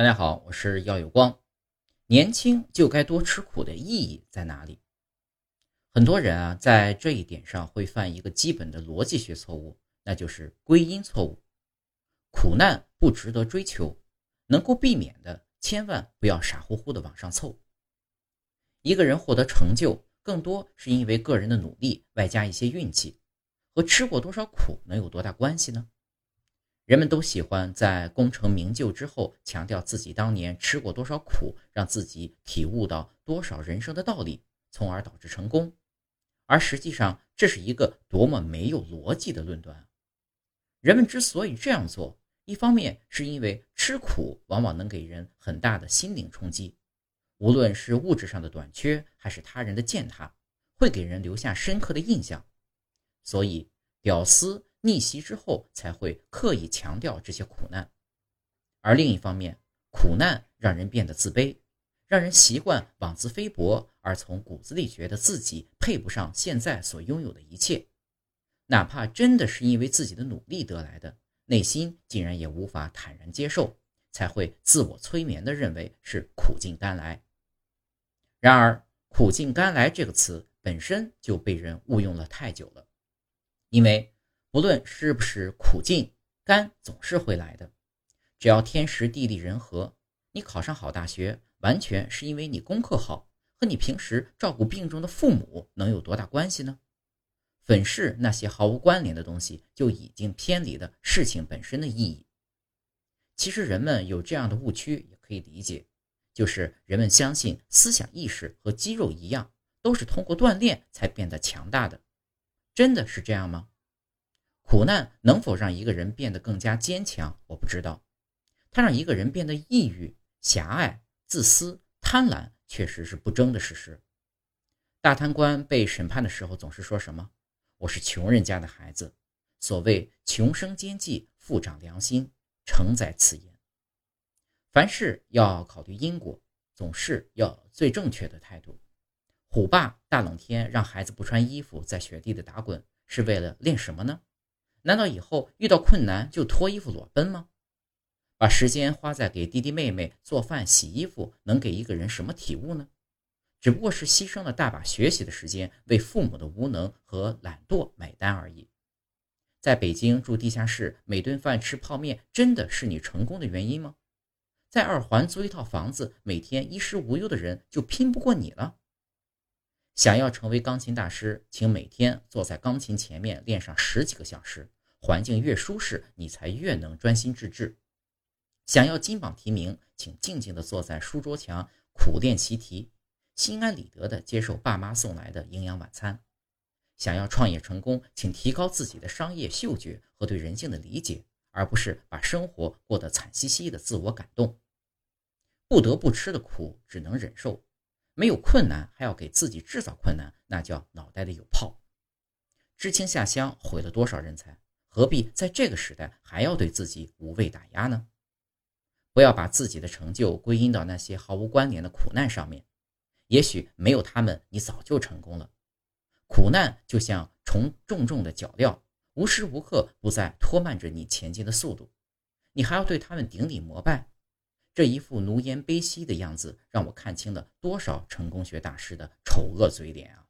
大家好，我是耀有光。年轻就该多吃苦的意义在哪里？很多人啊，在这一点上会犯一个基本的逻辑学错误，那就是归因错误。苦难不值得追求，能够避免的，千万不要傻乎乎的往上凑。一个人获得成就，更多是因为个人的努力，外加一些运气，和吃过多少苦能有多大关系呢？人们都喜欢在功成名就之后强调自己当年吃过多少苦，让自己体悟到多少人生的道理，从而导致成功。而实际上，这是一个多么没有逻辑的论断。人们之所以这样做，一方面是因为吃苦往往能给人很大的心灵冲击，无论是物质上的短缺，还是他人的践踏，会给人留下深刻的印象。所以，屌丝。逆袭之后才会刻意强调这些苦难，而另一方面，苦难让人变得自卑，让人习惯妄自菲薄，而从骨子里觉得自己配不上现在所拥有的一切，哪怕真的是因为自己的努力得来的，内心竟然也无法坦然接受，才会自我催眠的认为是苦尽甘来。然而，苦尽甘来这个词本身就被人误用了太久了，因为。不论是不是苦尽甘，总是会来的。只要天时地利人和，你考上好大学，完全是因为你功课好，和你平时照顾病重的父母能有多大关系呢？粉饰那些毫无关联的东西，就已经偏离了事情本身的意义。其实人们有这样的误区也可以理解，就是人们相信思想意识和肌肉一样，都是通过锻炼才变得强大的。真的是这样吗？苦难能否让一个人变得更加坚强？我不知道。它让一个人变得抑郁、狭隘、自私、贪婪，确实是不争的事实。大贪官被审判的时候总是说什么：“我是穷人家的孩子。”所谓“穷生奸计，富长良心”，诚在此言。凡事要考虑因果，总是要最正确的态度。虎爸大冷天让孩子不穿衣服在雪地里打滚，是为了练什么呢？难道以后遇到困难就脱衣服裸奔吗？把时间花在给弟弟妹妹做饭、洗衣服，能给一个人什么体悟呢？只不过是牺牲了大把学习的时间，为父母的无能和懒惰买单而已。在北京住地下室，每顿饭吃泡面，真的是你成功的原因吗？在二环租一套房子，每天衣食无忧的人，就拼不过你了？想要成为钢琴大师，请每天坐在钢琴前面练上十几个小时。环境越舒适，你才越能专心致志。想要金榜题名，请静静地坐在书桌前苦练习题，心安理得地接受爸妈送来的营养晚餐。想要创业成功，请提高自己的商业嗅觉和对人性的理解，而不是把生活过得惨兮兮的自我感动。不得不吃的苦，只能忍受。没有困难还要给自己制造困难，那叫脑袋里有泡。知青下乡毁了多少人才？何必在这个时代还要对自己无谓打压呢？不要把自己的成就归因到那些毫无关联的苦难上面。也许没有他们，你早就成功了。苦难就像重重重的脚镣，无时无刻不在拖慢着你前进的速度。你还要对他们顶礼膜拜？这一副奴颜卑膝的样子，让我看清了多少成功学大师的丑恶嘴脸啊！